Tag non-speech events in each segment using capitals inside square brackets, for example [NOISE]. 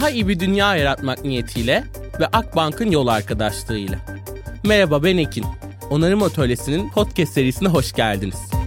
Daha iyi bir dünya yaratmak niyetiyle ve Akbank'ın yol arkadaşlığıyla. Merhaba ben Ekin. Onarım Atölyesi'nin podcast serisine hoş geldiniz.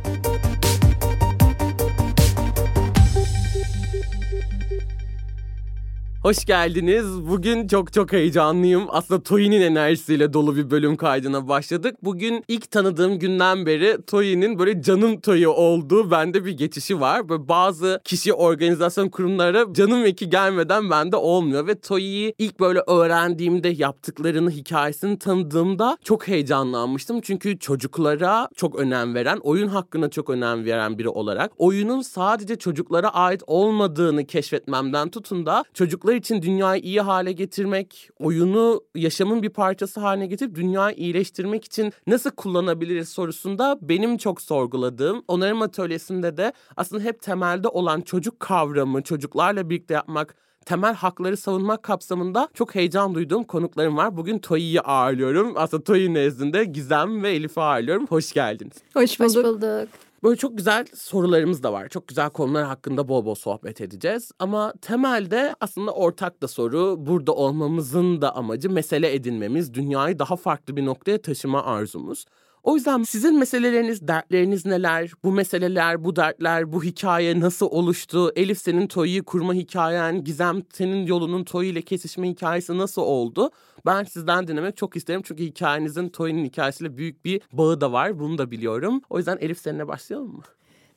Hoş geldiniz. Bugün çok çok heyecanlıyım. Aslında Toyi'nin enerjisiyle dolu bir bölüm kaydına başladık. Bugün ilk tanıdığım günden beri Toyi'nin böyle canım Toyi olduğu bende bir geçişi var. Böyle bazı kişi organizasyon kurumları canım eki gelmeden bende olmuyor. Ve Toyi'yi ilk böyle öğrendiğimde yaptıklarını, hikayesini tanıdığımda çok heyecanlanmıştım. Çünkü çocuklara çok önem veren, oyun hakkına çok önem veren biri olarak oyunun sadece çocuklara ait olmadığını keşfetmemden tutun da çocuklar çocuklar için dünyayı iyi hale getirmek, oyunu yaşamın bir parçası haline getirip dünyayı iyileştirmek için nasıl kullanabiliriz sorusunda benim çok sorguladığım, onarım atölyesinde de aslında hep temelde olan çocuk kavramı, çocuklarla birlikte yapmak, temel hakları savunmak kapsamında çok heyecan duyduğum konuklarım var. Bugün Toyi'yi ağırlıyorum. Aslında Toyi nezdinde Gizem ve Elif'i ağırlıyorum. Hoş geldiniz. Hoş bulduk. Hoş bulduk. Böyle çok güzel sorularımız da var. Çok güzel konular hakkında bol bol sohbet edeceğiz. Ama temelde aslında ortak da soru burada olmamızın da amacı mesele edinmemiz, dünyayı daha farklı bir noktaya taşıma arzumuz. O yüzden sizin meseleleriniz, dertleriniz neler? Bu meseleler, bu dertler, bu hikaye nasıl oluştu? Elif senin Toy'u kurma hikayen, Gizem senin yolunun Toy ile kesişme hikayesi nasıl oldu? Ben sizden dinlemek çok isterim çünkü hikayenizin Toy'un hikayesiyle büyük bir bağı da var. Bunu da biliyorum. O yüzden Elif seninle başlayalım mı?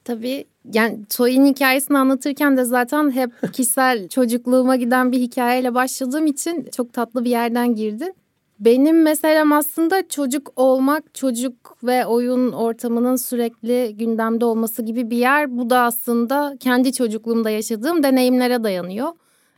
Tabii yani Toy'un hikayesini anlatırken de zaten hep kişisel çocukluğuma giden bir hikayeyle başladığım için çok tatlı bir yerden girdin. Benim meselem aslında çocuk olmak, çocuk ve oyun ortamının sürekli gündemde olması gibi bir yer. Bu da aslında kendi çocukluğumda yaşadığım deneyimlere dayanıyor.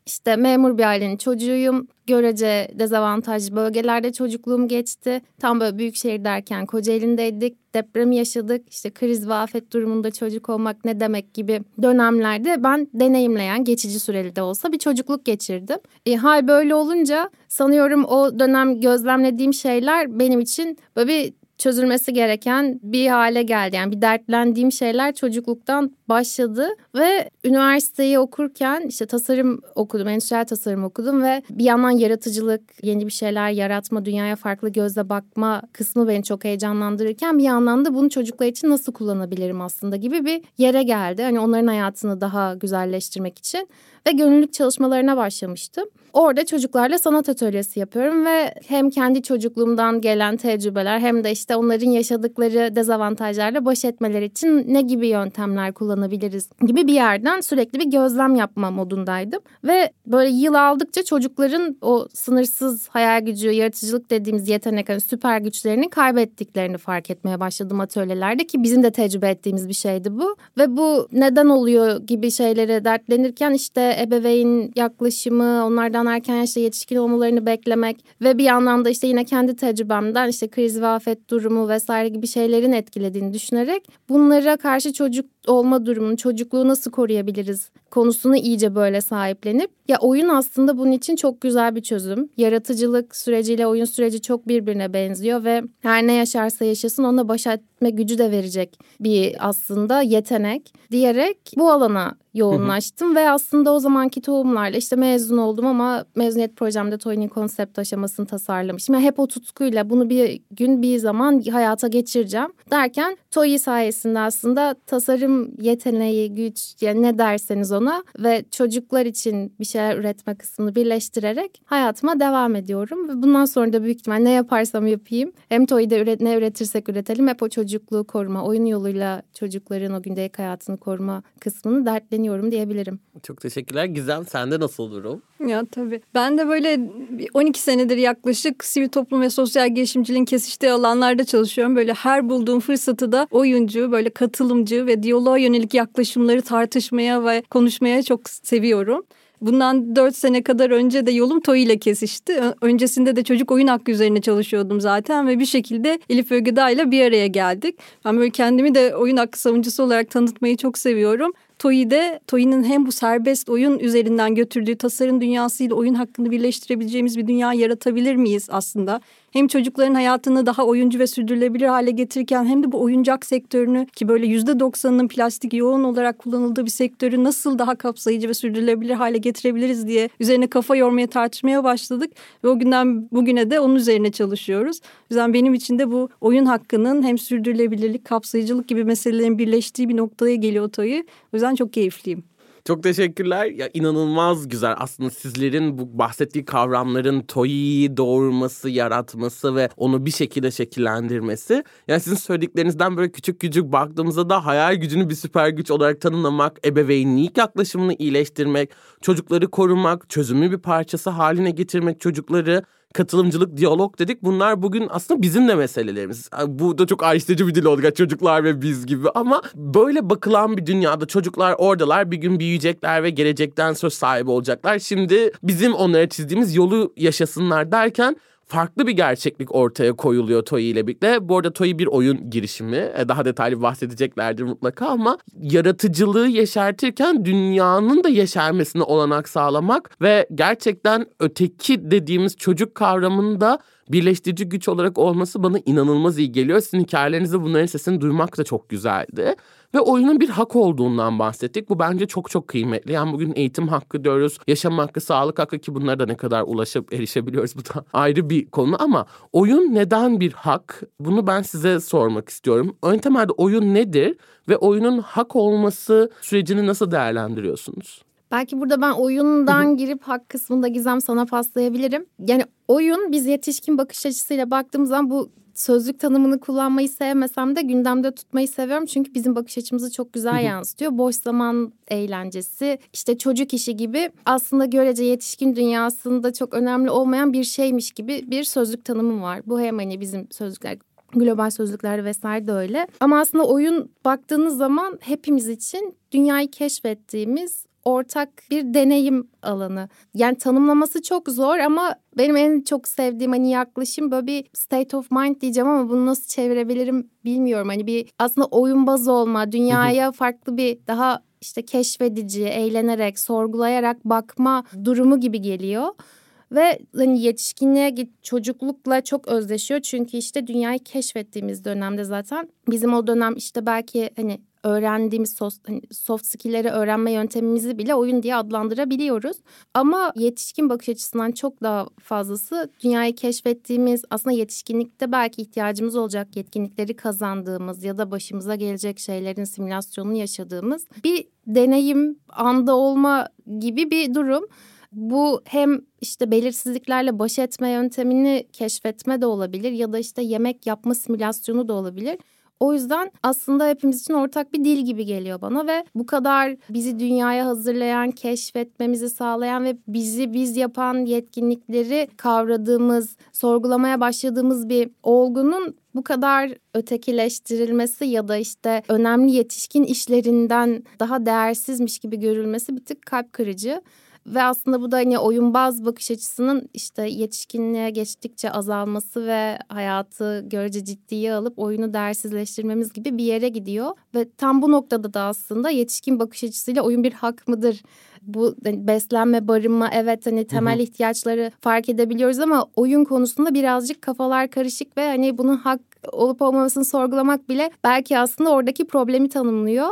İşte memur bir ailenin çocuğuyum. Görece dezavantajlı bölgelerde çocukluğum geçti. Tam böyle büyük şehir derken Kocaeli'ndeydik. Depremi yaşadık. İşte kriz ve afet durumunda çocuk olmak ne demek gibi dönemlerde ben deneyimleyen geçici süreli de olsa bir çocukluk geçirdim. E, hal böyle olunca sanıyorum o dönem gözlemlediğim şeyler benim için böyle bir çözülmesi gereken bir hale geldi. Yani bir dertlendiğim şeyler çocukluktan başladı ve üniversiteyi okurken işte tasarım okudum, endüstriyel tasarım okudum ve bir yandan yaratıcılık, yeni bir şeyler yaratma, dünyaya farklı gözle bakma kısmı beni çok heyecanlandırırken bir yandan da bunu çocuklar için nasıl kullanabilirim aslında gibi bir yere geldi. Hani onların hayatını daha güzelleştirmek için ve gönüllülük çalışmalarına başlamıştım. Orada çocuklarla sanat atölyesi yapıyorum ve hem kendi çocukluğumdan gelen tecrübeler hem de işte onların yaşadıkları dezavantajlarla baş etmeleri için ne gibi yöntemler kullanabiliriz gibi bir yerden sürekli bir gözlem yapma modundaydım. Ve böyle yıl aldıkça çocukların o sınırsız hayal gücü, yaratıcılık dediğimiz yetenek, hani süper güçlerini kaybettiklerini fark etmeye başladım atölyelerde ki bizim de tecrübe ettiğimiz bir şeydi bu. Ve bu neden oluyor gibi şeylere dertlenirken işte ebeveyn yaklaşımı, onlardan erken yaşta yetişkin olmalarını beklemek ve bir yandan da işte yine kendi tecrübemden işte kriz ve afet durumu vesaire gibi şeylerin etkilediğini düşünerek bunlara karşı çocuk olma durumunu, çocukluğu nasıl koruyabiliriz konusunu iyice böyle sahiplenip ya oyun aslında bunun için çok güzel bir çözüm. Yaratıcılık süreciyle oyun süreci çok birbirine benziyor ve her ne yaşarsa yaşasın ona baş etme gücü de verecek bir aslında yetenek diyerek bu alana yoğunlaştım ve aslında o zamanki tohumlarla işte mezun oldum ama mezuniyet projemde Toy'nin konsept aşamasını tasarlamışım. Yani hep o tutkuyla bunu bir gün bir zaman hayata geçireceğim derken Toy sayesinde aslında tasarım yeteneği, güç yani ne derseniz ona ve çocuklar için bir şeyler üretme kısmını birleştirerek hayatıma devam ediyorum. Ve bundan sonra da büyük ihtimal ne yaparsam yapayım hem Toy'da üret, ne üretirsek üretelim hep o çocukluğu koruma, oyun yoluyla çocukların o gündelik hayatını koruma kısmını dertleniyorum diyebilirim. Çok teşekkürler. Gizem sende nasıl durum? Ya tabii. Ben de böyle 12 senedir yaklaşık sivil toplum ve sosyal girişimciliğin kesiştiği alanlarda çalışıyorum. Böyle her bulduğum fırsatı da oyuncu, böyle katılımcı ve diyaloğa yönelik yaklaşımları tartışmaya ve konuşmaya çok seviyorum. Bundan 4 sene kadar önce de yolum Toy ile kesişti. Öncesinde de çocuk oyun hakkı üzerine çalışıyordum zaten ve bir şekilde Elif Ögüda ile bir araya geldik. Ben böyle kendimi de oyun hakkı savunucusu olarak tanıtmayı çok seviyorum. TOİ'de TOİ'nin hem bu serbest oyun üzerinden götürdüğü tasarım dünyasıyla oyun hakkını birleştirebileceğimiz bir dünya yaratabilir miyiz aslında? Hem çocukların hayatını daha oyuncu ve sürdürülebilir hale getirirken hem de bu oyuncak sektörünü ki böyle yüzde doksanının plastik yoğun olarak kullanıldığı bir sektörü nasıl daha kapsayıcı ve sürdürülebilir hale getirebiliriz diye üzerine kafa yormaya tartışmaya başladık ve o günden bugüne de onun üzerine çalışıyoruz. O yüzden benim için de bu oyun hakkının hem sürdürülebilirlik, kapsayıcılık gibi meselelerin birleştiği bir noktaya geliyor Toyi. O yüzden çok keyifliyim. Çok teşekkürler. Ya inanılmaz güzel. Aslında sizlerin bu bahsettiği kavramların Toyi'yi doğurması, yaratması ve onu bir şekilde şekillendirmesi. Yani sizin söylediklerinizden böyle küçük küçük baktığımızda da hayal gücünü bir süper güç olarak tanımlamak, ebeveynlik yaklaşımını iyileştirmek, çocukları korumak, çözümü bir parçası haline getirmek, çocukları katılımcılık, diyalog dedik. Bunlar bugün aslında bizim de meselelerimiz. Bu da çok ayrıştırıcı bir dil oldu çocuklar ve biz gibi. Ama böyle bakılan bir dünyada çocuklar oradalar bir gün büyüyecekler ve gelecekten söz sahibi olacaklar. Şimdi bizim onlara çizdiğimiz yolu yaşasınlar derken farklı bir gerçeklik ortaya koyuluyor Toy ile birlikte. Bu arada Toy bir oyun girişimi. E, daha detaylı bahsedeceklerdir mutlaka ama yaratıcılığı yeşertirken dünyanın da yeşermesine olanak sağlamak ve gerçekten öteki dediğimiz çocuk kavramını da birleştirici güç olarak olması bana inanılmaz iyi geliyor. Sizin hikayelerinizde bunların sesini duymak da çok güzeldi. Ve oyunun bir hak olduğundan bahsettik. Bu bence çok çok kıymetli. Yani bugün eğitim hakkı diyoruz, yaşam hakkı, sağlık hakkı ki bunlara da ne kadar ulaşıp [LAUGHS] erişebiliyoruz bu da [LAUGHS] ayrı bir konu. Ama oyun neden bir hak? Bunu ben size sormak istiyorum. Ön temelde oyun nedir ve oyunun hak olması sürecini nasıl değerlendiriyorsunuz? Belki burada ben oyundan girip hak kısmında Gizem sana paslayabilirim. Yani oyun biz yetişkin bakış açısıyla baktığımız zaman bu sözlük tanımını kullanmayı sevmesem de gündemde tutmayı seviyorum. Çünkü bizim bakış açımızı çok güzel yansıtıyor. Boş zaman eğlencesi, işte çocuk işi gibi aslında görece yetişkin dünyasında çok önemli olmayan bir şeymiş gibi bir sözlük tanımı var. Bu hem hani bizim sözlükler global sözlükler vesaire de öyle. Ama aslında oyun baktığınız zaman hepimiz için dünyayı keşfettiğimiz ortak bir deneyim alanı. Yani tanımlaması çok zor ama benim en çok sevdiğim hani yaklaşım böyle bir state of mind diyeceğim ama bunu nasıl çevirebilirim bilmiyorum. Hani bir aslında oyunbaz olma, dünyaya farklı bir daha işte keşfedici, eğlenerek, sorgulayarak bakma durumu gibi geliyor. Ve hani yetişkinliğe git çocuklukla çok özleşiyor. Çünkü işte dünyayı keşfettiğimiz dönemde zaten bizim o dönem işte belki hani öğrendiğimiz soft, hani soft skill'leri öğrenme yöntemimizi bile oyun diye adlandırabiliyoruz. Ama yetişkin bakış açısından çok daha fazlası dünyayı keşfettiğimiz aslında yetişkinlikte belki ihtiyacımız olacak yetkinlikleri kazandığımız ya da başımıza gelecek şeylerin simülasyonunu yaşadığımız bir deneyim anda olma gibi bir durum. Bu hem işte belirsizliklerle baş etme yöntemini keşfetme de olabilir ya da işte yemek yapma simülasyonu da olabilir. O yüzden aslında hepimiz için ortak bir dil gibi geliyor bana ve bu kadar bizi dünyaya hazırlayan, keşfetmemizi sağlayan ve bizi biz yapan yetkinlikleri kavradığımız, sorgulamaya başladığımız bir olgunun bu kadar ötekileştirilmesi ya da işte önemli yetişkin işlerinden daha değersizmiş gibi görülmesi bir tık kalp kırıcı. Ve aslında bu da hani oyunbaz bakış açısının işte yetişkinliğe geçtikçe azalması ve hayatı görece ciddiye alıp oyunu değersizleştirmemiz gibi bir yere gidiyor. Ve tam bu noktada da aslında yetişkin bakış açısıyla oyun bir hak mıdır? Bu hani beslenme, barınma evet hani temel ihtiyaçları fark edebiliyoruz ama oyun konusunda birazcık kafalar karışık ve hani bunun hak olup olmamasını sorgulamak bile belki aslında oradaki problemi tanımlıyor.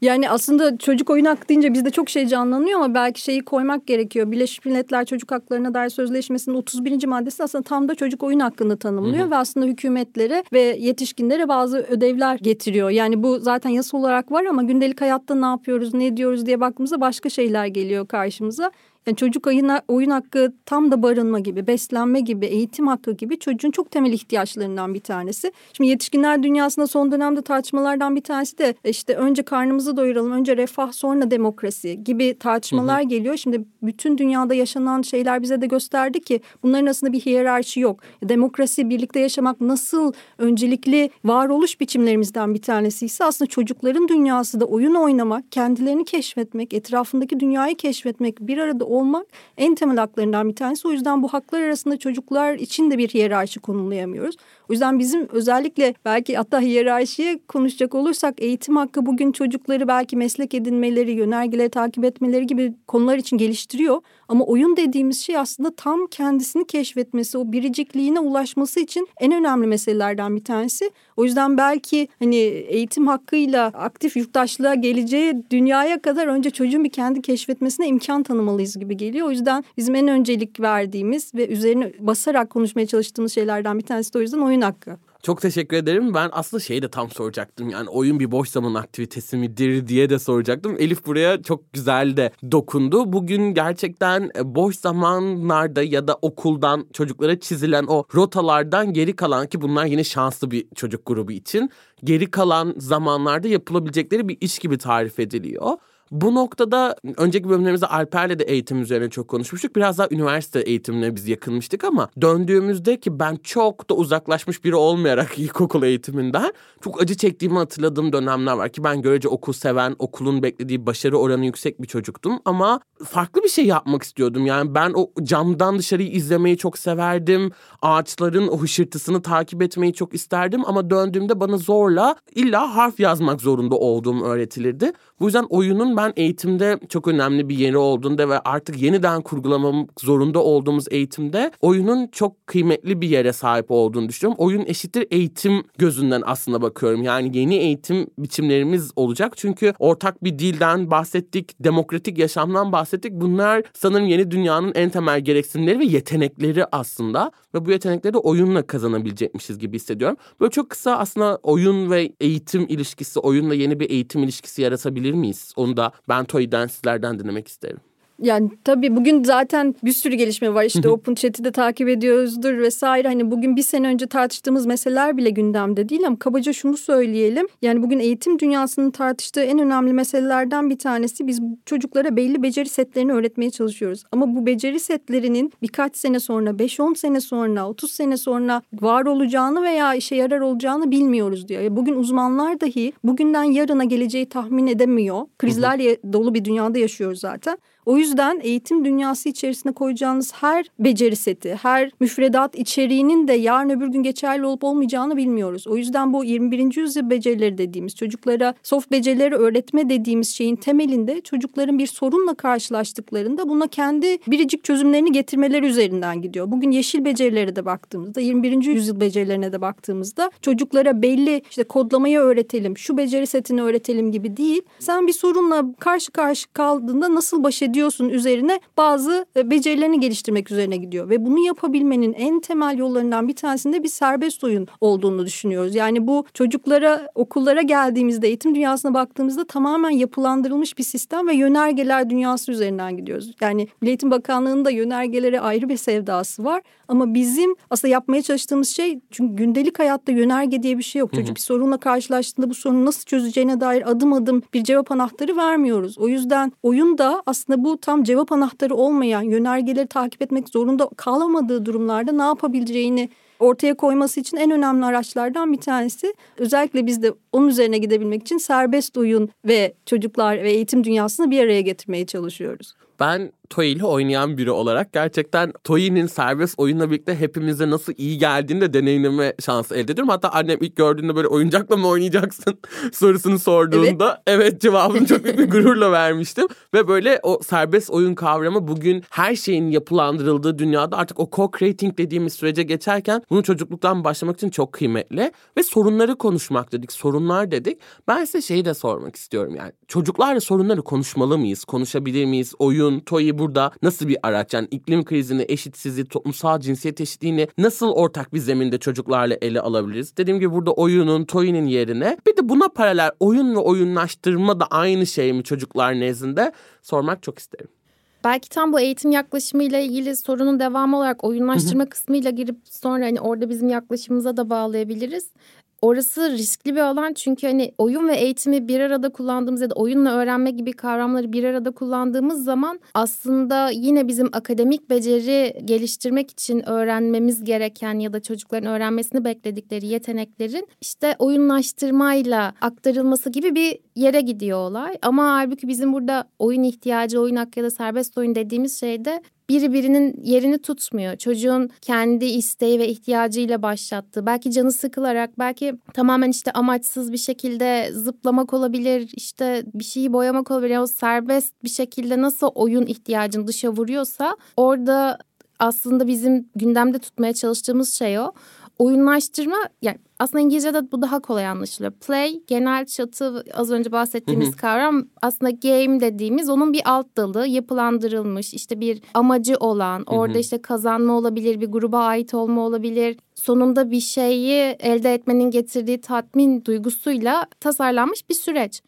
Yani aslında çocuk oyun hakkı deyince bizde çok şey canlanıyor ama belki şeyi koymak gerekiyor. Birleşmiş Milletler Çocuk Haklarına dair sözleşmesinin 31. maddesi aslında tam da çocuk oyun hakkını tanımlıyor. Hı hı. Ve aslında hükümetlere ve yetişkinlere bazı ödevler getiriyor. Yani bu zaten yasa olarak var ama gündelik hayatta ne yapıyoruz, ne diyoruz diye baktığımızda başka şeyler geliyor karşımıza. Yani çocuk oyun, oyun hakkı tam da barınma gibi, beslenme gibi, eğitim hakkı gibi çocuğun çok temel ihtiyaçlarından bir tanesi. Şimdi yetişkinler dünyasında son dönemde tartışmalardan bir tanesi de işte önce karnımızı doyuralım, önce refah sonra demokrasi gibi tartışmalar hı hı. geliyor. Şimdi bütün dünyada yaşanan şeyler bize de gösterdi ki bunların arasında bir hiyerarşi yok. Demokrasi, birlikte yaşamak nasıl öncelikli varoluş biçimlerimizden bir tanesi ise aslında çocukların dünyası da oyun oynamak, kendilerini keşfetmek, etrafındaki dünyayı keşfetmek, bir arada olmak en temel haklarından bir tanesi. O yüzden bu haklar arasında çocuklar için de bir hiyerarşi konulayamıyoruz. O yüzden bizim özellikle belki hatta hiyerarşiye konuşacak olursak eğitim hakkı bugün çocukları belki meslek edinmeleri, yönergeleri takip etmeleri gibi konular için geliştiriyor. Ama oyun dediğimiz şey aslında tam kendisini keşfetmesi, o biricikliğine ulaşması için en önemli meselelerden bir tanesi. O yüzden belki hani eğitim hakkıyla aktif yurttaşlığa geleceği dünyaya kadar önce çocuğun bir kendi keşfetmesine imkan tanımalıyız gibi geliyor. O yüzden bizim en öncelik verdiğimiz ve üzerine basarak konuşmaya çalıştığımız şeylerden bir tanesi de o yüzden oyun hakkı. Çok teşekkür ederim. Ben aslında şeyi de tam soracaktım. Yani oyun bir boş zaman aktivitesi midir diye de soracaktım. Elif buraya çok güzel de dokundu. Bugün gerçekten e, boş zamanlarda ya da okuldan çocuklara çizilen o rotalardan geri kalan ki bunlar yine şanslı bir çocuk grubu için geri kalan zamanlarda yapılabilecekleri bir iş gibi tarif ediliyor. Bu noktada önceki bölümlerimizde Alper'le de eğitim üzerine çok konuşmuştuk. Biraz daha üniversite eğitimine biz yakınmıştık ama döndüğümüzde ki ben çok da uzaklaşmış biri olmayarak [LAUGHS] ilkokul eğitiminden çok acı çektiğimi hatırladığım dönemler var ki ben görece okul seven, okulun beklediği başarı oranı yüksek bir çocuktum ama farklı bir şey yapmak istiyordum. Yani ben o camdan dışarıyı izlemeyi çok severdim. Ağaçların o hışırtısını takip etmeyi çok isterdim ama döndüğümde bana zorla illa harf yazmak zorunda olduğum öğretilirdi. Bu yüzden oyunun ben eğitimde çok önemli bir yeri olduğunda ve artık yeniden kurgulamam zorunda olduğumuz eğitimde oyunun çok kıymetli bir yere sahip olduğunu düşünüyorum. Oyun eşittir eğitim gözünden aslında bakıyorum. Yani yeni eğitim biçimlerimiz olacak. Çünkü ortak bir dilden bahsettik, demokratik yaşamdan bahsettik. Bunlar sanırım yeni dünyanın en temel gereksinimleri ve yetenekleri aslında. Ve bu yetenekleri de oyunla kazanabilecekmişiz gibi hissediyorum. Böyle çok kısa aslında oyun ve eğitim ilişkisi, oyunla yeni bir eğitim ilişkisi yaratabilir miyiz? Onu da ben Toy'den sizlerden dinlemek isterim. Yani tabii bugün zaten bir sürü gelişme var. İşte Open Chat'i de takip ediyoruzdur vesaire. Hani bugün bir sene önce tartıştığımız meseleler bile gündemde değil ama kabaca şunu söyleyelim. Yani bugün eğitim dünyasının tartıştığı en önemli meselelerden bir tanesi biz çocuklara belli beceri setlerini öğretmeye çalışıyoruz. Ama bu beceri setlerinin birkaç sene sonra, 5-10 sene sonra, 30 sene sonra var olacağını veya işe yarar olacağını bilmiyoruz diyor. Bugün uzmanlar dahi bugünden yarına geleceği tahmin edemiyor. Krizlerle dolu bir dünyada yaşıyoruz zaten. O yüzden eğitim dünyası içerisinde koyacağınız her beceri seti, her müfredat içeriğinin de yarın öbür gün geçerli olup olmayacağını bilmiyoruz. O yüzden bu 21. yüzyıl becerileri dediğimiz çocuklara soft becerileri öğretme dediğimiz şeyin temelinde çocukların bir sorunla karşılaştıklarında buna kendi biricik çözümlerini getirmeleri üzerinden gidiyor. Bugün yeşil becerilere de baktığımızda 21. yüzyıl becerilerine de baktığımızda çocuklara belli işte kodlamayı öğretelim, şu beceri setini öğretelim gibi değil. Sen bir sorunla karşı karşı kaldığında nasıl baş ediyorsun üzerine bazı e, becerilerini geliştirmek üzerine gidiyor. Ve bunu yapabilmenin en temel yollarından bir tanesinde bir serbest oyun olduğunu düşünüyoruz. Yani bu çocuklara okullara geldiğimizde eğitim dünyasına baktığımızda tamamen yapılandırılmış bir sistem ve yönergeler dünyası üzerinden gidiyoruz. Yani Eğitim Bakanlığı'nın da yönergelere ayrı bir sevdası var. Ama bizim aslında yapmaya çalıştığımız şey çünkü gündelik hayatta yönerge diye bir şey yok. Çocuk hı hı. bir sorunla karşılaştığında bu sorunu nasıl çözeceğine dair adım adım bir cevap anahtarı vermiyoruz. O yüzden oyun da aslında bu tam cevap anahtarı olmayan yönergeleri takip etmek zorunda kalamadığı durumlarda ne yapabileceğini ortaya koyması için en önemli araçlardan bir tanesi. Özellikle biz de onun üzerine gidebilmek için serbest oyun ve çocuklar ve eğitim dünyasını bir araya getirmeye çalışıyoruz. Ben Toy ile oynayan biri olarak gerçekten Toy'nin serbest oyunla birlikte hepimize nasıl iyi geldiğini de deneyimleme şansı elde ediyorum. Hatta annem ilk gördüğünde böyle oyuncakla mı oynayacaksın [LAUGHS] sorusunu sorduğunda evet, [LAUGHS] evet cevabını çok büyük bir gururla vermiştim. Ve böyle o serbest oyun kavramı bugün her şeyin yapılandırıldığı dünyada artık o co-creating dediğimiz sürece geçerken bunu çocukluktan başlamak için çok kıymetli. Ve sorunları konuşmak dedik, sorunlar dedik. Ben size şeyi de sormak istiyorum yani. Çocuklarla sorunları konuşmalı mıyız? Konuşabilir miyiz? Oyun, Toy'u burada nasıl bir araç? Yani iklim krizini, eşitsizliği, toplumsal cinsiyet eşitliğini nasıl ortak bir zeminde çocuklarla ele alabiliriz? Dediğim gibi burada oyunun, toyinin yerine bir de buna paralel oyun ve oyunlaştırma da aynı şey mi çocuklar nezdinde sormak çok isterim. Belki tam bu eğitim yaklaşımıyla ilgili sorunun devamı olarak oyunlaştırma kısmıyla girip sonra hani orada bizim yaklaşımımıza da bağlayabiliriz orası riskli bir alan çünkü hani oyun ve eğitimi bir arada kullandığımız ya da oyunla öğrenme gibi kavramları bir arada kullandığımız zaman aslında yine bizim akademik beceri geliştirmek için öğrenmemiz gereken ya da çocukların öğrenmesini bekledikleri yeteneklerin işte oyunlaştırmayla aktarılması gibi bir yere gidiyor olay. Ama halbuki bizim burada oyun ihtiyacı, oyun hakkı ya da serbest oyun dediğimiz şeyde biri birinin yerini tutmuyor. Çocuğun kendi isteği ve ihtiyacıyla başlattığı, belki canı sıkılarak, belki tamamen işte amaçsız bir şekilde zıplamak olabilir, işte bir şeyi boyamak olabilir. O serbest bir şekilde nasıl oyun ihtiyacını dışa vuruyorsa orada aslında bizim gündemde tutmaya çalıştığımız şey o oyunlaştırma yani aslında İngilizce'de bu daha kolay anlaşılıyor. Play genel çatı az önce bahsettiğimiz kavram aslında game dediğimiz onun bir alt dalı yapılandırılmış işte bir amacı olan orada işte kazanma olabilir bir gruba ait olma olabilir sonunda bir şeyi elde etmenin getirdiği tatmin duygusuyla tasarlanmış bir süreç.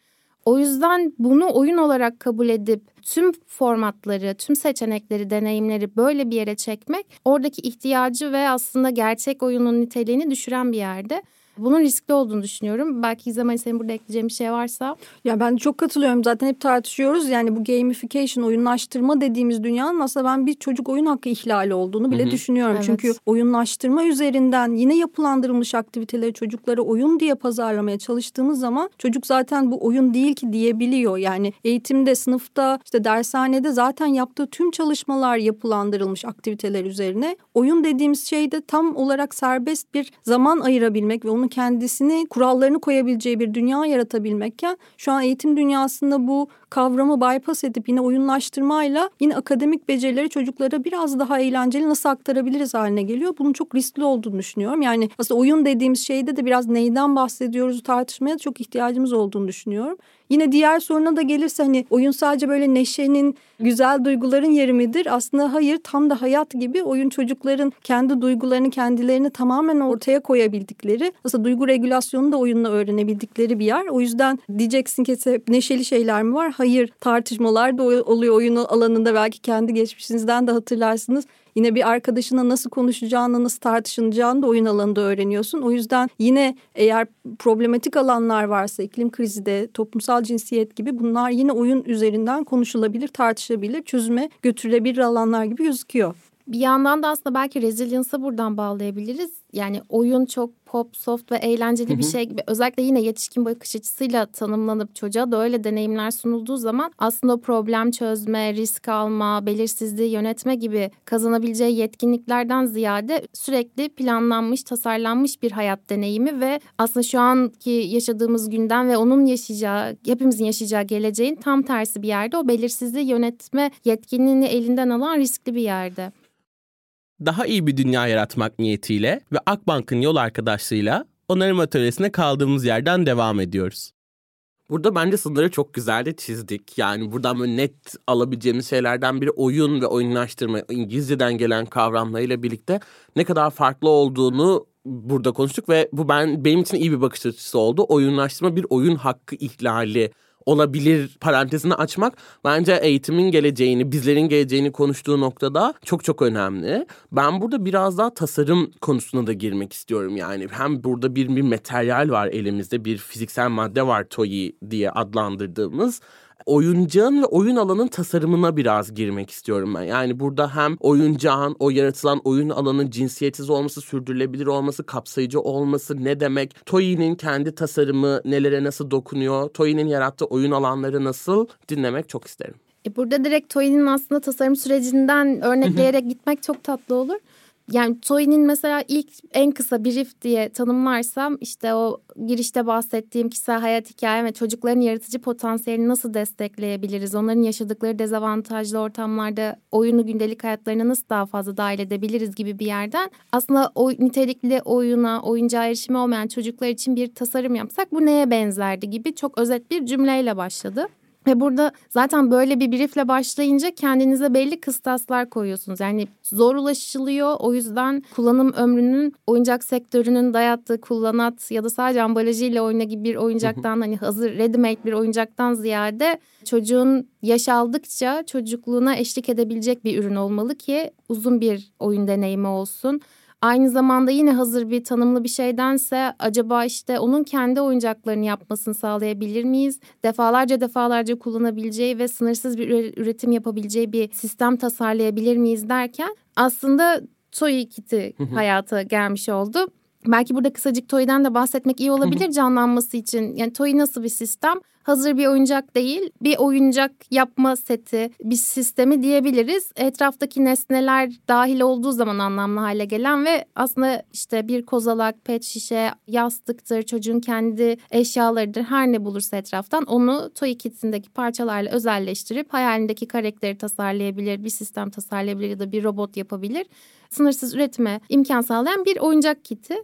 O yüzden bunu oyun olarak kabul edip tüm formatları, tüm seçenekleri, deneyimleri böyle bir yere çekmek oradaki ihtiyacı ve aslında gerçek oyunun niteliğini düşüren bir yerde. Bunun riskli olduğunu düşünüyorum. Belki İzlem senin burada ekleyeceğin bir şey varsa. Ya ben çok katılıyorum. Zaten hep tartışıyoruz. Yani bu gamification, oyunlaştırma dediğimiz dünyanın aslında ben bir çocuk oyun hakkı ihlali olduğunu bile Hı-hı. düşünüyorum. Evet. Çünkü oyunlaştırma üzerinden yine yapılandırılmış aktiviteleri çocuklara oyun diye pazarlamaya çalıştığımız zaman çocuk zaten bu oyun değil ki diyebiliyor. Yani eğitimde, sınıfta, işte dershanede zaten yaptığı tüm çalışmalar yapılandırılmış aktiviteler üzerine. Oyun dediğimiz şey de tam olarak serbest bir zaman ayırabilmek ve onu onun kendisini kurallarını koyabileceği bir dünya yaratabilmekken şu an eğitim dünyasında bu kavramı bypass edip yine oyunlaştırmayla yine akademik becerileri çocuklara biraz daha eğlenceli nasıl aktarabiliriz haline geliyor. Bunun çok riskli olduğunu düşünüyorum. Yani aslında oyun dediğimiz şeyde de biraz neyden bahsediyoruz tartışmaya çok ihtiyacımız olduğunu düşünüyorum. Yine diğer soruna da gelirse hani oyun sadece böyle neşenin, güzel duyguların yeri midir? Aslında hayır tam da hayat gibi oyun çocukların kendi duygularını kendilerini tamamen ortaya koyabildikleri aslında duygu regülasyonu da oyunla öğrenebildikleri bir yer. O yüzden diyeceksin ki hep neşeli şeyler mi var? Hayır tartışmalar da oluyor oyun alanında belki kendi geçmişinizden de hatırlarsınız. Yine bir arkadaşına nasıl konuşacağını, nasıl tartışılacağını da oyun alanında öğreniyorsun. O yüzden yine eğer problematik alanlar varsa iklim krizi de toplumsal cinsiyet gibi bunlar yine oyun üzerinden konuşulabilir, tartışılabilir, çözüme götürülebilir alanlar gibi gözüküyor. Bir yandan da aslında belki resilience'a buradan bağlayabiliriz. Yani oyun çok pop, soft ve eğlenceli bir şey gibi. Özellikle yine yetişkin bakış açısıyla tanımlanıp çocuğa da öyle deneyimler sunulduğu zaman aslında problem çözme, risk alma, belirsizliği yönetme gibi kazanabileceği yetkinliklerden ziyade sürekli planlanmış, tasarlanmış bir hayat deneyimi ve aslında şu anki yaşadığımız günden ve onun yaşayacağı, hepimizin yaşayacağı geleceğin tam tersi bir yerde o belirsizliği yönetme yetkinliğini elinden alan riskli bir yerde daha iyi bir dünya yaratmak niyetiyle ve Akbank'ın yol arkadaşlığıyla onarım atölyesine kaldığımız yerden devam ediyoruz. Burada bence sınırları çok güzel de çizdik. Yani buradan böyle net alabileceğimiz şeylerden biri oyun ve oyunlaştırma. İngilizceden gelen kavramlarıyla birlikte ne kadar farklı olduğunu burada konuştuk ve bu ben benim için iyi bir bakış açısı oldu. Oyunlaştırma bir oyun hakkı ihlali olabilir parantezini açmak bence eğitimin geleceğini, bizlerin geleceğini konuştuğu noktada çok çok önemli. Ben burada biraz daha tasarım konusuna da girmek istiyorum yani. Hem burada bir, bir materyal var elimizde, bir fiziksel madde var TOY diye adlandırdığımız oyuncağın ve oyun alanın tasarımına biraz girmek istiyorum ben. Yani burada hem oyuncağın, o yaratılan oyun alanın cinsiyetsiz olması, sürdürülebilir olması, kapsayıcı olması ne demek? Toyi'nin kendi tasarımı nelere nasıl dokunuyor? Toyi'nin yarattığı oyun alanları nasıl dinlemek çok isterim. E burada direkt Toyi'nin aslında tasarım sürecinden örnekleyerek gitmek çok tatlı olur yani Toy'nin mesela ilk en kısa brief diye tanımlarsam işte o girişte bahsettiğim kişisel hayat hikaye ve çocukların yaratıcı potansiyelini nasıl destekleyebiliriz? Onların yaşadıkları dezavantajlı ortamlarda oyunu gündelik hayatlarına nasıl daha fazla dahil edebiliriz gibi bir yerden aslında o nitelikli oyuna, oyuncağa erişimi olmayan çocuklar için bir tasarım yapsak bu neye benzerdi gibi çok özet bir cümleyle başladı. Ve burada zaten böyle bir briefle başlayınca kendinize belli kıstaslar koyuyorsunuz. Yani zor ulaşılıyor. O yüzden kullanım ömrünün oyuncak sektörünün dayattığı kullanat ya da sadece ambalajıyla oyna gibi bir oyuncaktan hani hazır ready made bir oyuncaktan ziyade çocuğun yaş aldıkça çocukluğuna eşlik edebilecek bir ürün olmalı ki uzun bir oyun deneyimi olsun aynı zamanda yine hazır bir tanımlı bir şeydense acaba işte onun kendi oyuncaklarını yapmasını sağlayabilir miyiz? Defalarca defalarca kullanabileceği ve sınırsız bir üretim yapabileceği bir sistem tasarlayabilir miyiz derken aslında Toy Kit'i hayata gelmiş oldu. Belki burada kısacık Toy'den de bahsetmek iyi olabilir canlanması için. Yani Toy nasıl bir sistem? Hazır bir oyuncak değil, bir oyuncak yapma seti, bir sistemi diyebiliriz. Etraftaki nesneler dahil olduğu zaman anlamlı hale gelen ve aslında işte bir kozalak, pet şişe, yastıktır, çocuğun kendi eşyalarıdır her ne bulursa etraftan onu Toy Kit'indeki parçalarla özelleştirip hayalindeki karakteri tasarlayabilir, bir sistem tasarlayabilir ya da bir robot yapabilir. Sınırsız üretime imkan sağlayan bir oyuncak kiti.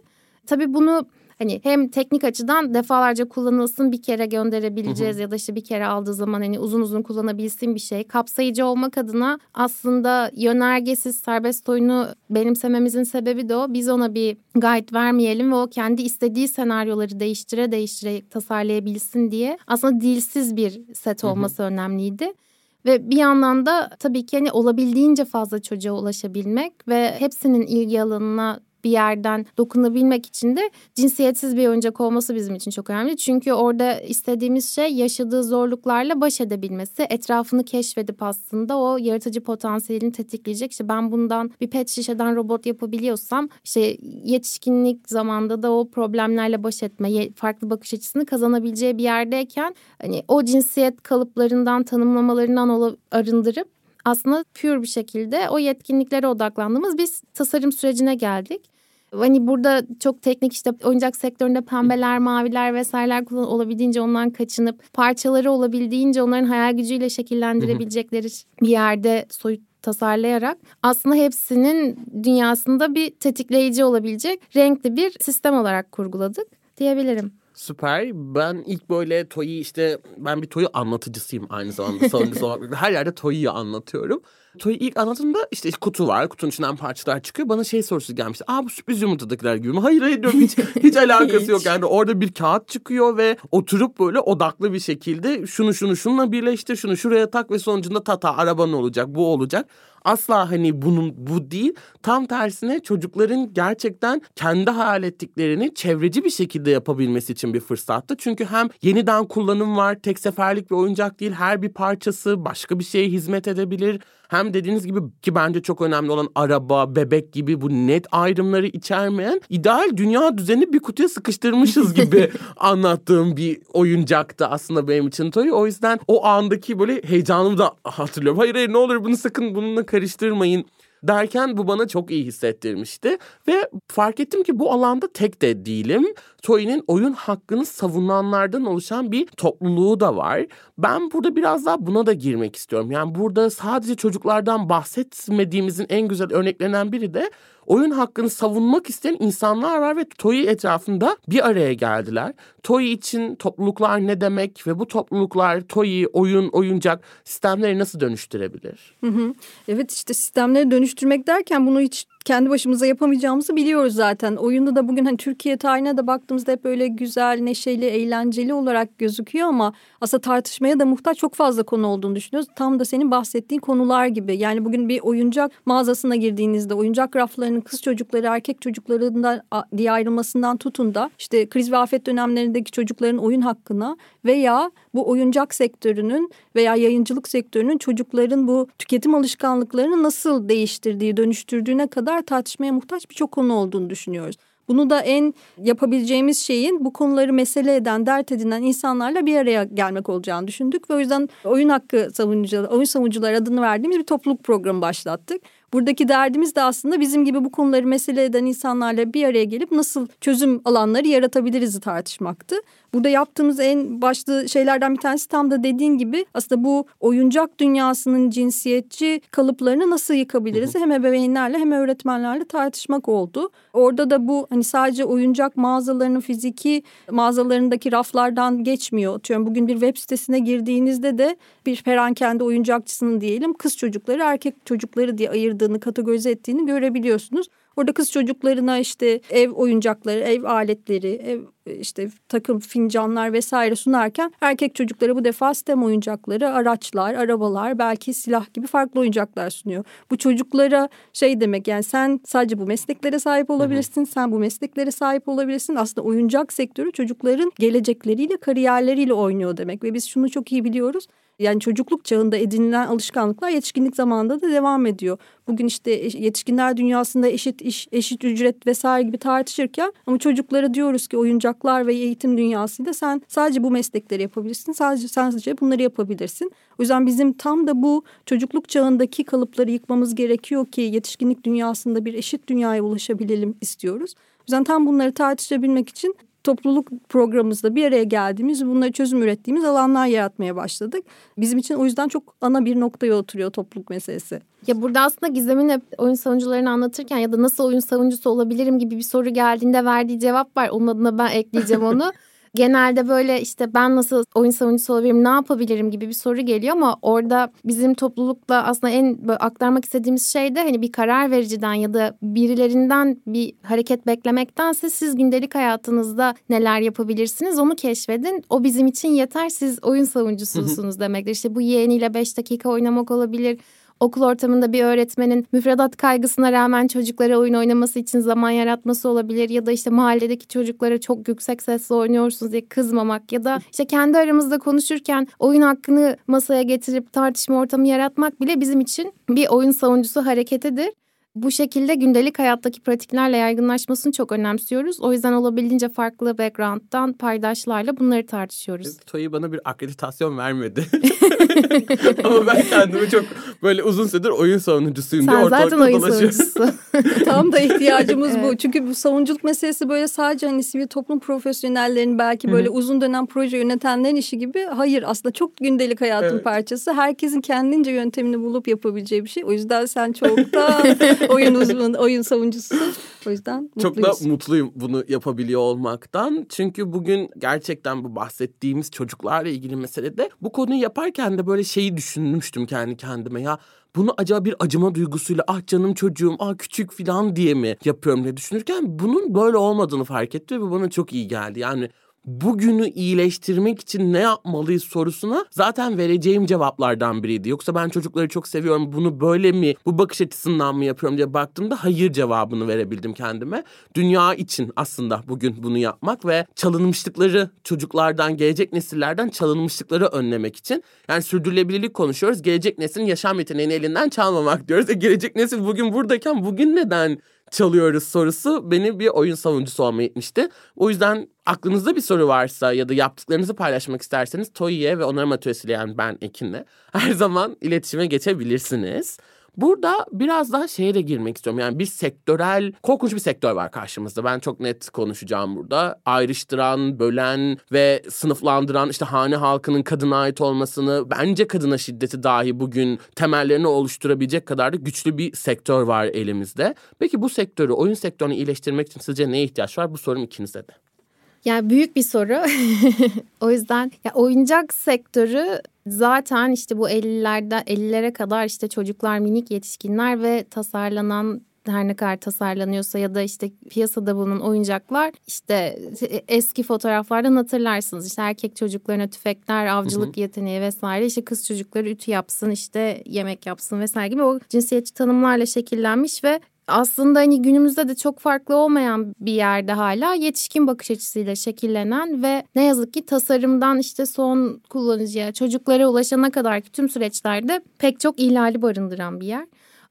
Tabii bunu hani hem teknik açıdan defalarca kullanılsın bir kere gönderebileceğiz ya da işte bir kere aldığı zaman hani uzun uzun kullanabilsin bir şey. Kapsayıcı olmak adına aslında yönergesiz serbest oyunu benimsememizin sebebi de o. Biz ona bir guide vermeyelim ve o kendi istediği senaryoları değiştire değiştire tasarlayabilsin diye aslında dilsiz bir set olması önemliydi. Ve bir yandan da tabii ki hani olabildiğince fazla çocuğa ulaşabilmek ve hepsinin ilgi alanına bir yerden dokunabilmek için de cinsiyetsiz bir oyuncak olması bizim için çok önemli. Çünkü orada istediğimiz şey yaşadığı zorluklarla baş edebilmesi, etrafını keşfedip aslında o yaratıcı potansiyelini tetikleyecek. İşte ben bundan bir pet şişeden robot yapabiliyorsam işte yetişkinlik zamanda da o problemlerle baş etme, farklı bakış açısını kazanabileceği bir yerdeyken hani o cinsiyet kalıplarından, tanımlamalarından arındırıp aslında pür bir şekilde o yetkinliklere odaklandığımız biz tasarım sürecine geldik. Hani burada çok teknik işte oyuncak sektöründe pembeler, maviler vesaireler kullan olabildiğince ondan kaçınıp parçaları olabildiğince onların hayal gücüyle şekillendirebilecekleri bir yerde soyut tasarlayarak aslında hepsinin dünyasında bir tetikleyici olabilecek renkli bir sistem olarak kurguladık diyebilirim. Süper. Ben ilk böyle Toy'u işte ben bir Toy'u anlatıcısıyım aynı zamanda. Savunucusu olarak. Her yerde Toy'u anlatıyorum. Toy'u ilk anlattığımda işte kutu var. Kutunun içinden parçalar çıkıyor. Bana şey sorusu gelmişti. Aa bu sürpriz yumurtadakiler gibi mi? Hayır hayır diyorum. Hiç, [LAUGHS] hiç alakası hiç. yok. Yani orada bir kağıt çıkıyor ve oturup böyle odaklı bir şekilde şunu şunu şununla birleştir. Şunu şuraya tak ve sonucunda tata araban olacak. Bu olacak asla hani bunun bu değil. Tam tersine çocukların gerçekten kendi hayal ettiklerini çevreci bir şekilde yapabilmesi için bir fırsattı. Çünkü hem yeniden kullanım var, tek seferlik bir oyuncak değil. Her bir parçası başka bir şeye hizmet edebilir. Hem dediğiniz gibi ki bence çok önemli olan araba, bebek gibi bu net ayrımları içermeyen ideal dünya düzeni bir kutuya sıkıştırmışız [LAUGHS] gibi anlattığım bir oyuncaktı aslında benim için Toy. O yüzden o andaki böyle heyecanımı da hatırlıyorum. Hayır hayır ne olur bunu sakın bununla karıştırmayın derken bu bana çok iyi hissettirmişti. Ve fark ettim ki bu alanda tek de değilim. Toy'nin oyun hakkını savunanlardan oluşan bir topluluğu da var. Ben burada biraz daha buna da girmek istiyorum. Yani burada sadece çocuklardan bahsetmediğimizin en güzel örneklerinden biri de oyun hakkını savunmak isteyen insanlar var ve TOY etrafında bir araya geldiler. TOY için topluluklar ne demek ve bu topluluklar TOY'yi oyun, oyuncak sistemleri nasıl dönüştürebilir? Hı hı. Evet işte sistemleri dönüştürmek derken bunu hiç kendi başımıza yapamayacağımızı biliyoruz zaten. Oyunda da bugün hani Türkiye tarihine de baktığımızda hep böyle güzel, neşeli, eğlenceli olarak gözüküyor ama aslında tartışmaya da muhtaç çok fazla konu olduğunu düşünüyoruz. Tam da senin bahsettiğin konular gibi. Yani bugün bir oyuncak mağazasına girdiğinizde oyuncak raflarının kız çocukları erkek çocuklarından diye ayrılmasından tutun da işte kriz ve afet dönemlerindeki çocukların oyun hakkına veya bu oyuncak sektörünün veya yayıncılık sektörünün çocukların bu tüketim alışkanlıklarını nasıl değiştirdiği, dönüştürdüğüne kadar tartışmaya muhtaç birçok konu olduğunu düşünüyoruz. Bunu da en yapabileceğimiz şeyin bu konuları mesele eden, dert edinen insanlarla bir araya gelmek olacağını düşündük. Ve o yüzden oyun hakkı savunucuları, oyun savunucuları adını verdiğimiz bir topluluk programı başlattık. Buradaki derdimiz de aslında bizim gibi bu konuları mesele eden insanlarla bir araya gelip nasıl çözüm alanları yaratabiliriz tartışmaktı. Burada yaptığımız en başlı şeylerden bir tanesi tam da dediğin gibi aslında bu oyuncak dünyasının cinsiyetçi kalıplarını nasıl yıkabiliriz? Hem ebeveynlerle hem öğretmenlerle tartışmak oldu. Orada da bu hani sadece oyuncak mağazalarının fiziki mağazalarındaki raflardan geçmiyor. Atıyorum bugün bir web sitesine girdiğinizde de bir perakende oyuncakçısının diyelim kız çocukları erkek çocukları diye ayırdığını kategorize ettiğini görebiliyorsunuz. Orada kız çocuklarına işte ev oyuncakları, ev aletleri, ev işte takım fincanlar vesaire sunarken erkek çocuklara bu defa STEM oyuncakları, araçlar, arabalar, belki silah gibi farklı oyuncaklar sunuyor. Bu çocuklara şey demek yani sen sadece bu mesleklere sahip olabilirsin, sen bu mesleklere sahip olabilirsin. Aslında oyuncak sektörü çocukların gelecekleriyle, kariyerleriyle oynuyor demek ve biz şunu çok iyi biliyoruz. Yani çocukluk çağında edinilen alışkanlıklar yetişkinlik zamanında da devam ediyor. Bugün işte yetişkinler dünyasında eşit iş, eşit ücret vesaire gibi tartışırken ama çocuklara diyoruz ki oyuncaklar ve eğitim dünyasında sen sadece bu meslekleri yapabilirsin. Sadece sadece bunları yapabilirsin. O yüzden bizim tam da bu çocukluk çağındaki kalıpları yıkmamız gerekiyor ki yetişkinlik dünyasında bir eşit dünyaya ulaşabilelim istiyoruz. O yüzden tam bunları tartışabilmek için topluluk programımızda bir araya geldiğimiz, bunları çözüm ürettiğimiz alanlar yaratmaya başladık. Bizim için o yüzden çok ana bir noktaya oturuyor topluluk meselesi. Ya burada aslında Gizem'in hep oyun savunucularını anlatırken ya da nasıl oyun savunucusu olabilirim gibi bir soru geldiğinde verdiği cevap var. Onun adına ben ekleyeceğim onu. [LAUGHS] genelde böyle işte ben nasıl oyun savunucusu olabilirim, ne yapabilirim gibi bir soru geliyor ama orada bizim toplulukla aslında en böyle aktarmak istediğimiz şey de hani bir karar vericiden ya da birilerinden bir hareket beklemektense siz gündelik hayatınızda neler yapabilirsiniz onu keşfedin. O bizim için yeter siz oyun savunucususunuz demektir. İşte bu yeğeniyle 5 dakika oynamak olabilir okul ortamında bir öğretmenin müfredat kaygısına rağmen çocuklara oyun oynaması için zaman yaratması olabilir ya da işte mahalledeki çocuklara çok yüksek sesle oynuyorsunuz diye kızmamak ya da işte kendi aramızda konuşurken oyun hakkını masaya getirip tartışma ortamı yaratmak bile bizim için bir oyun savunucusu hareketidir bu şekilde gündelik hayattaki pratiklerle yaygınlaşmasını çok önemsiyoruz. O yüzden olabildiğince farklı background'dan paydaşlarla bunları tartışıyoruz. Toyi bana bir akreditasyon vermedi. [LAUGHS] Ama ben kendimi çok böyle uzun süredir oyun savunucusuyum Sen diye zaten oyun savunucusu. [LAUGHS] Tam da ihtiyacımız evet. bu. Çünkü bu savunuculuk meselesi böyle sadece hani sivil toplum profesyonellerinin belki böyle Hı-hı. uzun dönem proje yönetenlerin işi gibi. Hayır aslında çok gündelik hayatın evet. parçası. Herkesin kendince yöntemini bulup yapabileceği bir şey. O yüzden sen çok da [LAUGHS] [LAUGHS] oyun uzmanı, oyun savunucusu. O yüzden mutluyuz. Çok da mutluyum bunu yapabiliyor olmaktan. Çünkü bugün gerçekten bu bahsettiğimiz çocuklarla ilgili meselede bu konuyu yaparken de böyle şeyi düşünmüştüm kendi kendime ya bunu acaba bir acıma duygusuyla ah canım çocuğum ah küçük filan diye mi yapıyorum diye düşünürken bunun böyle olmadığını fark ettim ve bana çok iyi geldi. Yani bugünü iyileştirmek için ne yapmalıyız sorusuna zaten vereceğim cevaplardan biriydi. Yoksa ben çocukları çok seviyorum bunu böyle mi bu bakış açısından mı yapıyorum diye baktığımda hayır cevabını verebildim kendime. Dünya için aslında bugün bunu yapmak ve çalınmışlıkları çocuklardan gelecek nesillerden çalınmışlıkları önlemek için. Yani sürdürülebilirlik konuşuyoruz. Gelecek neslin yaşam yeteneğini elinden çalmamak diyoruz. E gelecek nesil bugün buradayken bugün neden çalıyoruz sorusu beni bir oyun savunucusu olmaya itmişti. O yüzden aklınızda bir soru varsa ya da yaptıklarınızı paylaşmak isterseniz Toyi'ye ve onarım atölyesiyle yani ben Ekin'le [LAUGHS] her zaman iletişime geçebilirsiniz. Burada biraz daha şeye de girmek istiyorum. Yani bir sektörel, korkunç bir sektör var karşımızda. Ben çok net konuşacağım burada. Ayrıştıran, bölen ve sınıflandıran işte hane halkının kadına ait olmasını, bence kadına şiddeti dahi bugün temellerini oluşturabilecek kadar da güçlü bir sektör var elimizde. Peki bu sektörü, oyun sektörünü iyileştirmek için sizce neye ihtiyaç var? Bu sorum ikinize de. Yani büyük bir soru. [LAUGHS] o yüzden ya oyuncak sektörü zaten işte bu 50'lerde 50'lere kadar işte çocuklar, minik yetişkinler ve tasarlanan her ne kadar tasarlanıyorsa ya da işte piyasada bulunan oyuncaklar işte eski fotoğraflardan hatırlarsınız. İşte erkek çocuklarına tüfekler, avcılık hı hı. yeteneği vesaire işte kız çocukları ütü yapsın işte yemek yapsın vesaire gibi o cinsiyetçi tanımlarla şekillenmiş ve aslında hani günümüzde de çok farklı olmayan bir yerde hala yetişkin bakış açısıyla şekillenen ve ne yazık ki tasarımdan işte son kullanıcıya çocuklara ulaşana kadar ki tüm süreçlerde pek çok ihlali barındıran bir yer.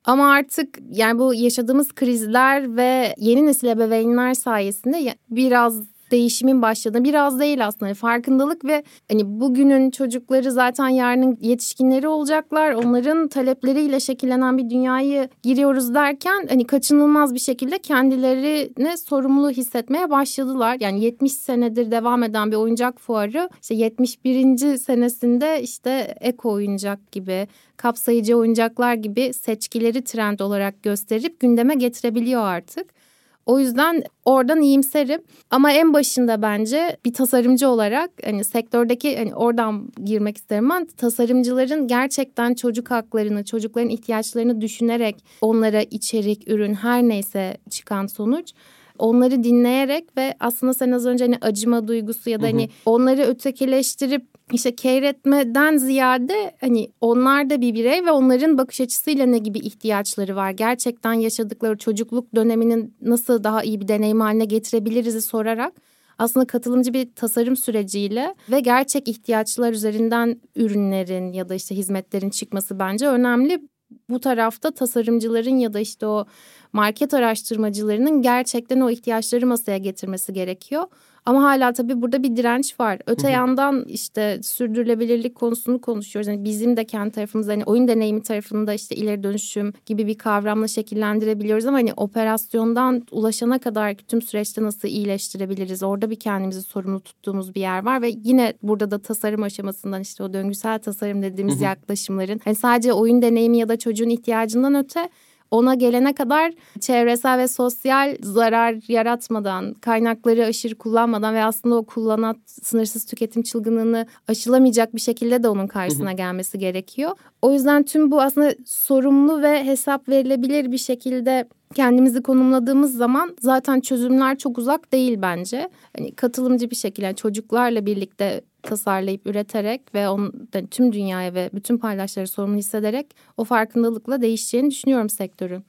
Ama artık yani bu yaşadığımız krizler ve yeni nesil ebeveynler sayesinde biraz değişimin başladığı biraz değil aslında farkındalık ve hani bugünün çocukları zaten yarının yetişkinleri olacaklar. Onların talepleriyle şekillenen bir dünyayı giriyoruz derken hani kaçınılmaz bir şekilde kendilerine sorumlu hissetmeye başladılar. Yani 70 senedir devam eden bir oyuncak fuarı işte 71. senesinde işte eko oyuncak gibi kapsayıcı oyuncaklar gibi seçkileri trend olarak gösterip gündeme getirebiliyor artık. O yüzden oradan iyimserim. Ama en başında bence bir tasarımcı olarak hani sektördeki hani oradan girmek isterim ben. Tasarımcıların gerçekten çocuk haklarını, çocukların ihtiyaçlarını düşünerek onlara içerik, ürün her neyse çıkan sonuç onları dinleyerek ve aslında sen az önce hani acıma duygusu ya da hani onları ötekileştirip işte keyretmeden ziyade hani onlar da bir birey ve onların bakış açısıyla ne gibi ihtiyaçları var? Gerçekten yaşadıkları çocukluk döneminin nasıl daha iyi bir deneyim haline getirebiliriz sorarak aslında katılımcı bir tasarım süreciyle ve gerçek ihtiyaçlar üzerinden ürünlerin ya da işte hizmetlerin çıkması bence önemli. Bu tarafta tasarımcıların ya da işte o market araştırmacılarının gerçekten o ihtiyaçları masaya getirmesi gerekiyor. Ama hala tabii burada bir direnç var. Öte hı hı. yandan işte sürdürülebilirlik konusunu konuşuyoruz. Yani bizim de kendi tarafımızda hani oyun deneyimi tarafında işte ileri dönüşüm gibi bir kavramla şekillendirebiliyoruz ama hani operasyondan ulaşana kadar tüm süreçte nasıl iyileştirebiliriz? Orada bir kendimizi sorumlu tuttuğumuz bir yer var ve yine burada da tasarım aşamasından işte o döngüsel tasarım dediğimiz hı hı. yaklaşımların hani sadece oyun deneyimi ya da çocuğun ihtiyacından öte ona gelene kadar çevresel ve sosyal zarar yaratmadan, kaynakları aşırı kullanmadan ve aslında o kullanan sınırsız tüketim çılgınlığını aşılamayacak bir şekilde de onun karşısına gelmesi gerekiyor. O yüzden tüm bu aslında sorumlu ve hesap verilebilir bir şekilde kendimizi konumladığımız zaman zaten çözümler çok uzak değil bence. Hani katılımcı bir şekilde yani çocuklarla birlikte tasarlayıp üreterek ve on, yani tüm dünyaya ve bütün paydaşları sorumlu hissederek o farkındalıkla değişeceğini düşünüyorum sektörün.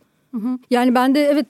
Yani ben de evet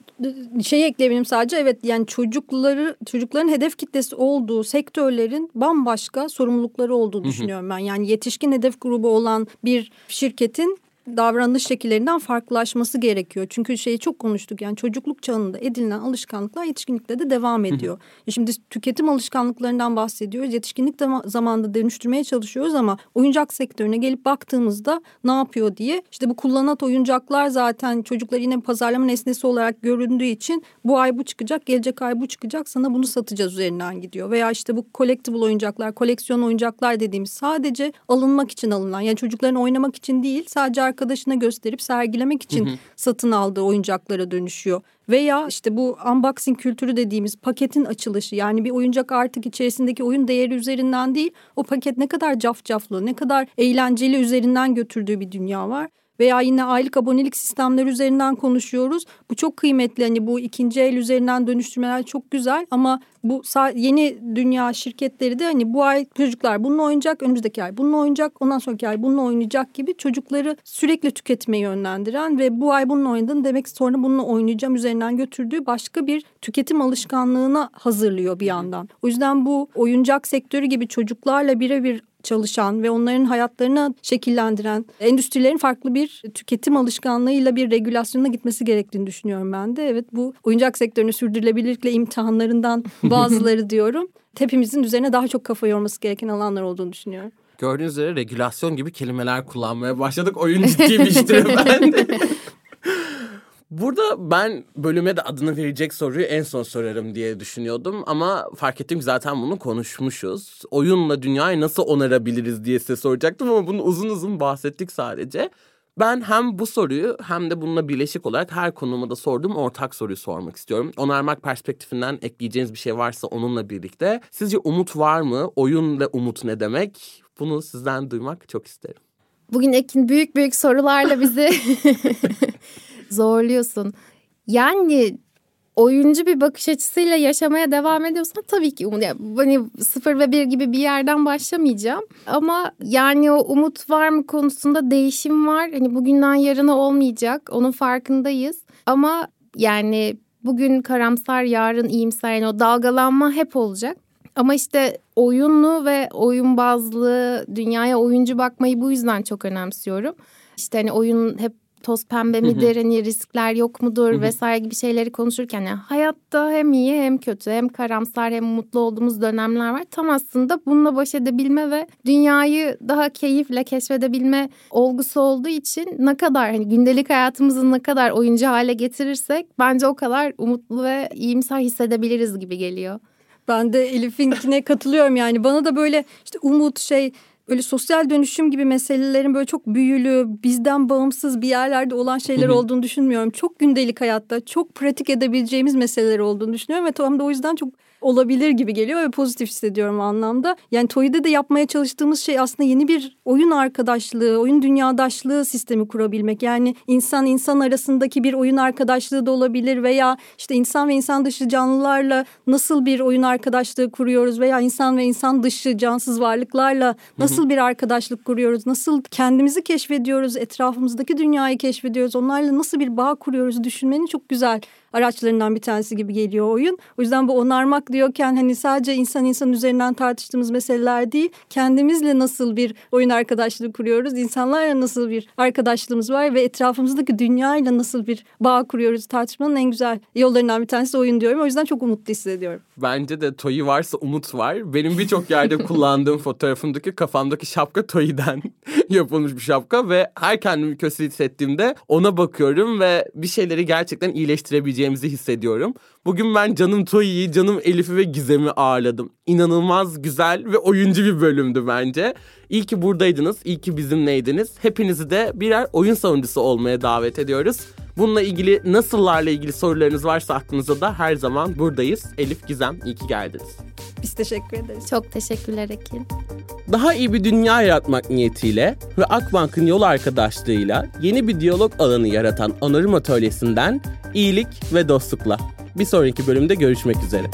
şey ekleyebilirim sadece evet yani çocukları çocukların hedef kitlesi olduğu sektörlerin bambaşka sorumlulukları olduğunu düşünüyorum ben. Yani yetişkin hedef grubu olan bir şirketin davranış şekillerinden farklılaşması gerekiyor. Çünkü şeyi çok konuştuk yani çocukluk çağında edinilen alışkanlıklar yetişkinlikte de devam ediyor. E şimdi tüketim alışkanlıklarından bahsediyoruz. Yetişkinlik zamanında dönüştürmeye çalışıyoruz ama oyuncak sektörüne gelip baktığımızda ne yapıyor diye işte bu kullanat oyuncaklar zaten çocuklar yine pazarlama nesnesi olarak göründüğü için bu ay bu çıkacak, gelecek ay bu çıkacak sana bunu satacağız üzerinden gidiyor. Veya işte bu collectible oyuncaklar, koleksiyon oyuncaklar dediğimiz sadece alınmak için alınan yani çocukların oynamak için değil sadece arkadaşına gösterip sergilemek için hı hı. satın aldığı oyuncaklara dönüşüyor. Veya işte bu unboxing kültürü dediğimiz paketin açılışı yani bir oyuncak artık içerisindeki oyun değeri üzerinden değil o paket ne kadar cafcaflı ne kadar eğlenceli üzerinden götürdüğü bir dünya var veya yine aylık abonelik sistemleri üzerinden konuşuyoruz. Bu çok kıymetli hani bu ikinci el üzerinden dönüştürmeler çok güzel ama bu yeni dünya şirketleri de hani bu ay çocuklar bununla oynayacak, önümüzdeki ay bununla oynayacak, ondan sonraki ay bununla oynayacak gibi çocukları sürekli tüketmeye yönlendiren ve bu ay bununla oynadın demek sonra bununla oynayacağım üzerinden götürdüğü başka bir tüketim alışkanlığına hazırlıyor bir yandan. O yüzden bu oyuncak sektörü gibi çocuklarla birebir çalışan ve onların hayatlarını şekillendiren endüstrilerin farklı bir tüketim alışkanlığıyla bir regülasyona gitmesi gerektiğini düşünüyorum ben de. Evet bu oyuncak sektörünün sürdürülebilirlikle imtihanlarından [LAUGHS] bazıları diyorum. Hepimizin üzerine daha çok kafa yorması gereken alanlar olduğunu düşünüyorum. Gördüğünüz üzere regülasyon gibi kelimeler kullanmaya başladık. Oyun ciddiymiştir [LAUGHS] efendim. Burada ben bölüme de adını verecek soruyu en son sorarım diye düşünüyordum ama fark ettim ki zaten bunu konuşmuşuz. Oyunla dünyayı nasıl onarabiliriz diye size soracaktım ama bunu uzun uzun bahsettik sadece. Ben hem bu soruyu hem de bununla birleşik olarak her konuma da sorduğum ortak soruyu sormak istiyorum. Onarmak perspektifinden ekleyeceğiniz bir şey varsa onunla birlikte. Sizce umut var mı? Oyun ve umut ne demek? Bunu sizden duymak çok isterim. Bugün Ekin büyük büyük sorularla bizi [LAUGHS] zorluyorsun. Yani oyuncu bir bakış açısıyla yaşamaya devam ediyorsan tabii ki umut. Yani hani sıfır ve bir gibi bir yerden başlamayacağım. Ama yani o umut var mı konusunda değişim var. Hani bugünden yarına olmayacak. Onun farkındayız. Ama yani bugün karamsar yarın iyimser yani o dalgalanma hep olacak. Ama işte oyunlu ve oyun bazlı dünyaya oyuncu bakmayı bu yüzden çok önemsiyorum. İşte hani oyun hep toz pembe midir hani riskler yok mudur vesaire gibi şeyleri konuşurken yani hayatta hem iyi hem kötü hem karamsar hem mutlu olduğumuz dönemler var. Tam aslında bununla baş edebilme ve dünyayı daha keyifle keşfedebilme olgusu olduğu için ne kadar hani gündelik hayatımızı ne kadar oyuncu hale getirirsek bence o kadar umutlu ve iyimser hissedebiliriz gibi geliyor. Ben de Elif'inkine katılıyorum yani bana da böyle işte umut şey böyle sosyal dönüşüm gibi meselelerin böyle çok büyülü, bizden bağımsız bir yerlerde olan şeyler olduğunu düşünmüyorum. Çok gündelik hayatta, çok pratik edebileceğimiz meseleler olduğunu düşünüyorum ve tam da o yüzden çok olabilir gibi geliyor ve pozitif hissediyorum o anlamda. Yani TOİ'de de yapmaya çalıştığımız şey aslında yeni bir oyun arkadaşlığı, oyun dünyadaşlığı sistemi kurabilmek. Yani insan insan arasındaki bir oyun arkadaşlığı da olabilir veya işte insan ve insan dışı canlılarla nasıl bir oyun arkadaşlığı kuruyoruz veya insan ve insan dışı cansız varlıklarla nasıl bir arkadaşlık kuruyoruz, nasıl kendimizi keşfediyoruz, etrafımızdaki dünyayı keşfediyoruz, onlarla nasıl bir bağ kuruyoruz düşünmenin çok güzel araçlarından bir tanesi gibi geliyor oyun. O yüzden bu onarmak diyorken hani sadece insan insan üzerinden tartıştığımız meseleler değil, kendimizle nasıl bir oyun arkadaşlığı kuruyoruz, insanlarla nasıl bir arkadaşlığımız var ve etrafımızdaki dünyayla nasıl bir bağ kuruyoruz tartışmanın en güzel yollarından bir tanesi oyun diyorum. O yüzden çok umutlu hissediyorum. Bence de Toyi varsa umut var. Benim birçok yerde [LAUGHS] kullandığım fotoğrafımdaki kafamdaki şapka Toyi'den [LAUGHS] yapılmış bir şapka ve her kendimi kötü hissettiğimde ona bakıyorum ve bir şeyleri gerçekten iyileştirebileceğimizi hissediyorum. Bugün ben canım Toyi'yi, canım Elif'i ve Gizem'i ağırladım. İnanılmaz güzel ve oyuncu bir bölümdü bence. İyi ki buradaydınız, iyi ki bizimleydiniz. Hepinizi de birer oyun savunucusu olmaya davet ediyoruz. Bununla ilgili nasıllarla ilgili sorularınız varsa aklınızda da her zaman buradayız. Elif Gizem iyi ki geldiniz. Biz teşekkür ederiz. Çok teşekkürler Ekil. Daha iyi bir dünya yaratmak niyetiyle ve Akbank'ın yol arkadaşlığıyla yeni bir diyalog alanı yaratan Onarım Atölyesi'nden iyilik ve dostlukla. Bir sonraki bölümde görüşmek üzere.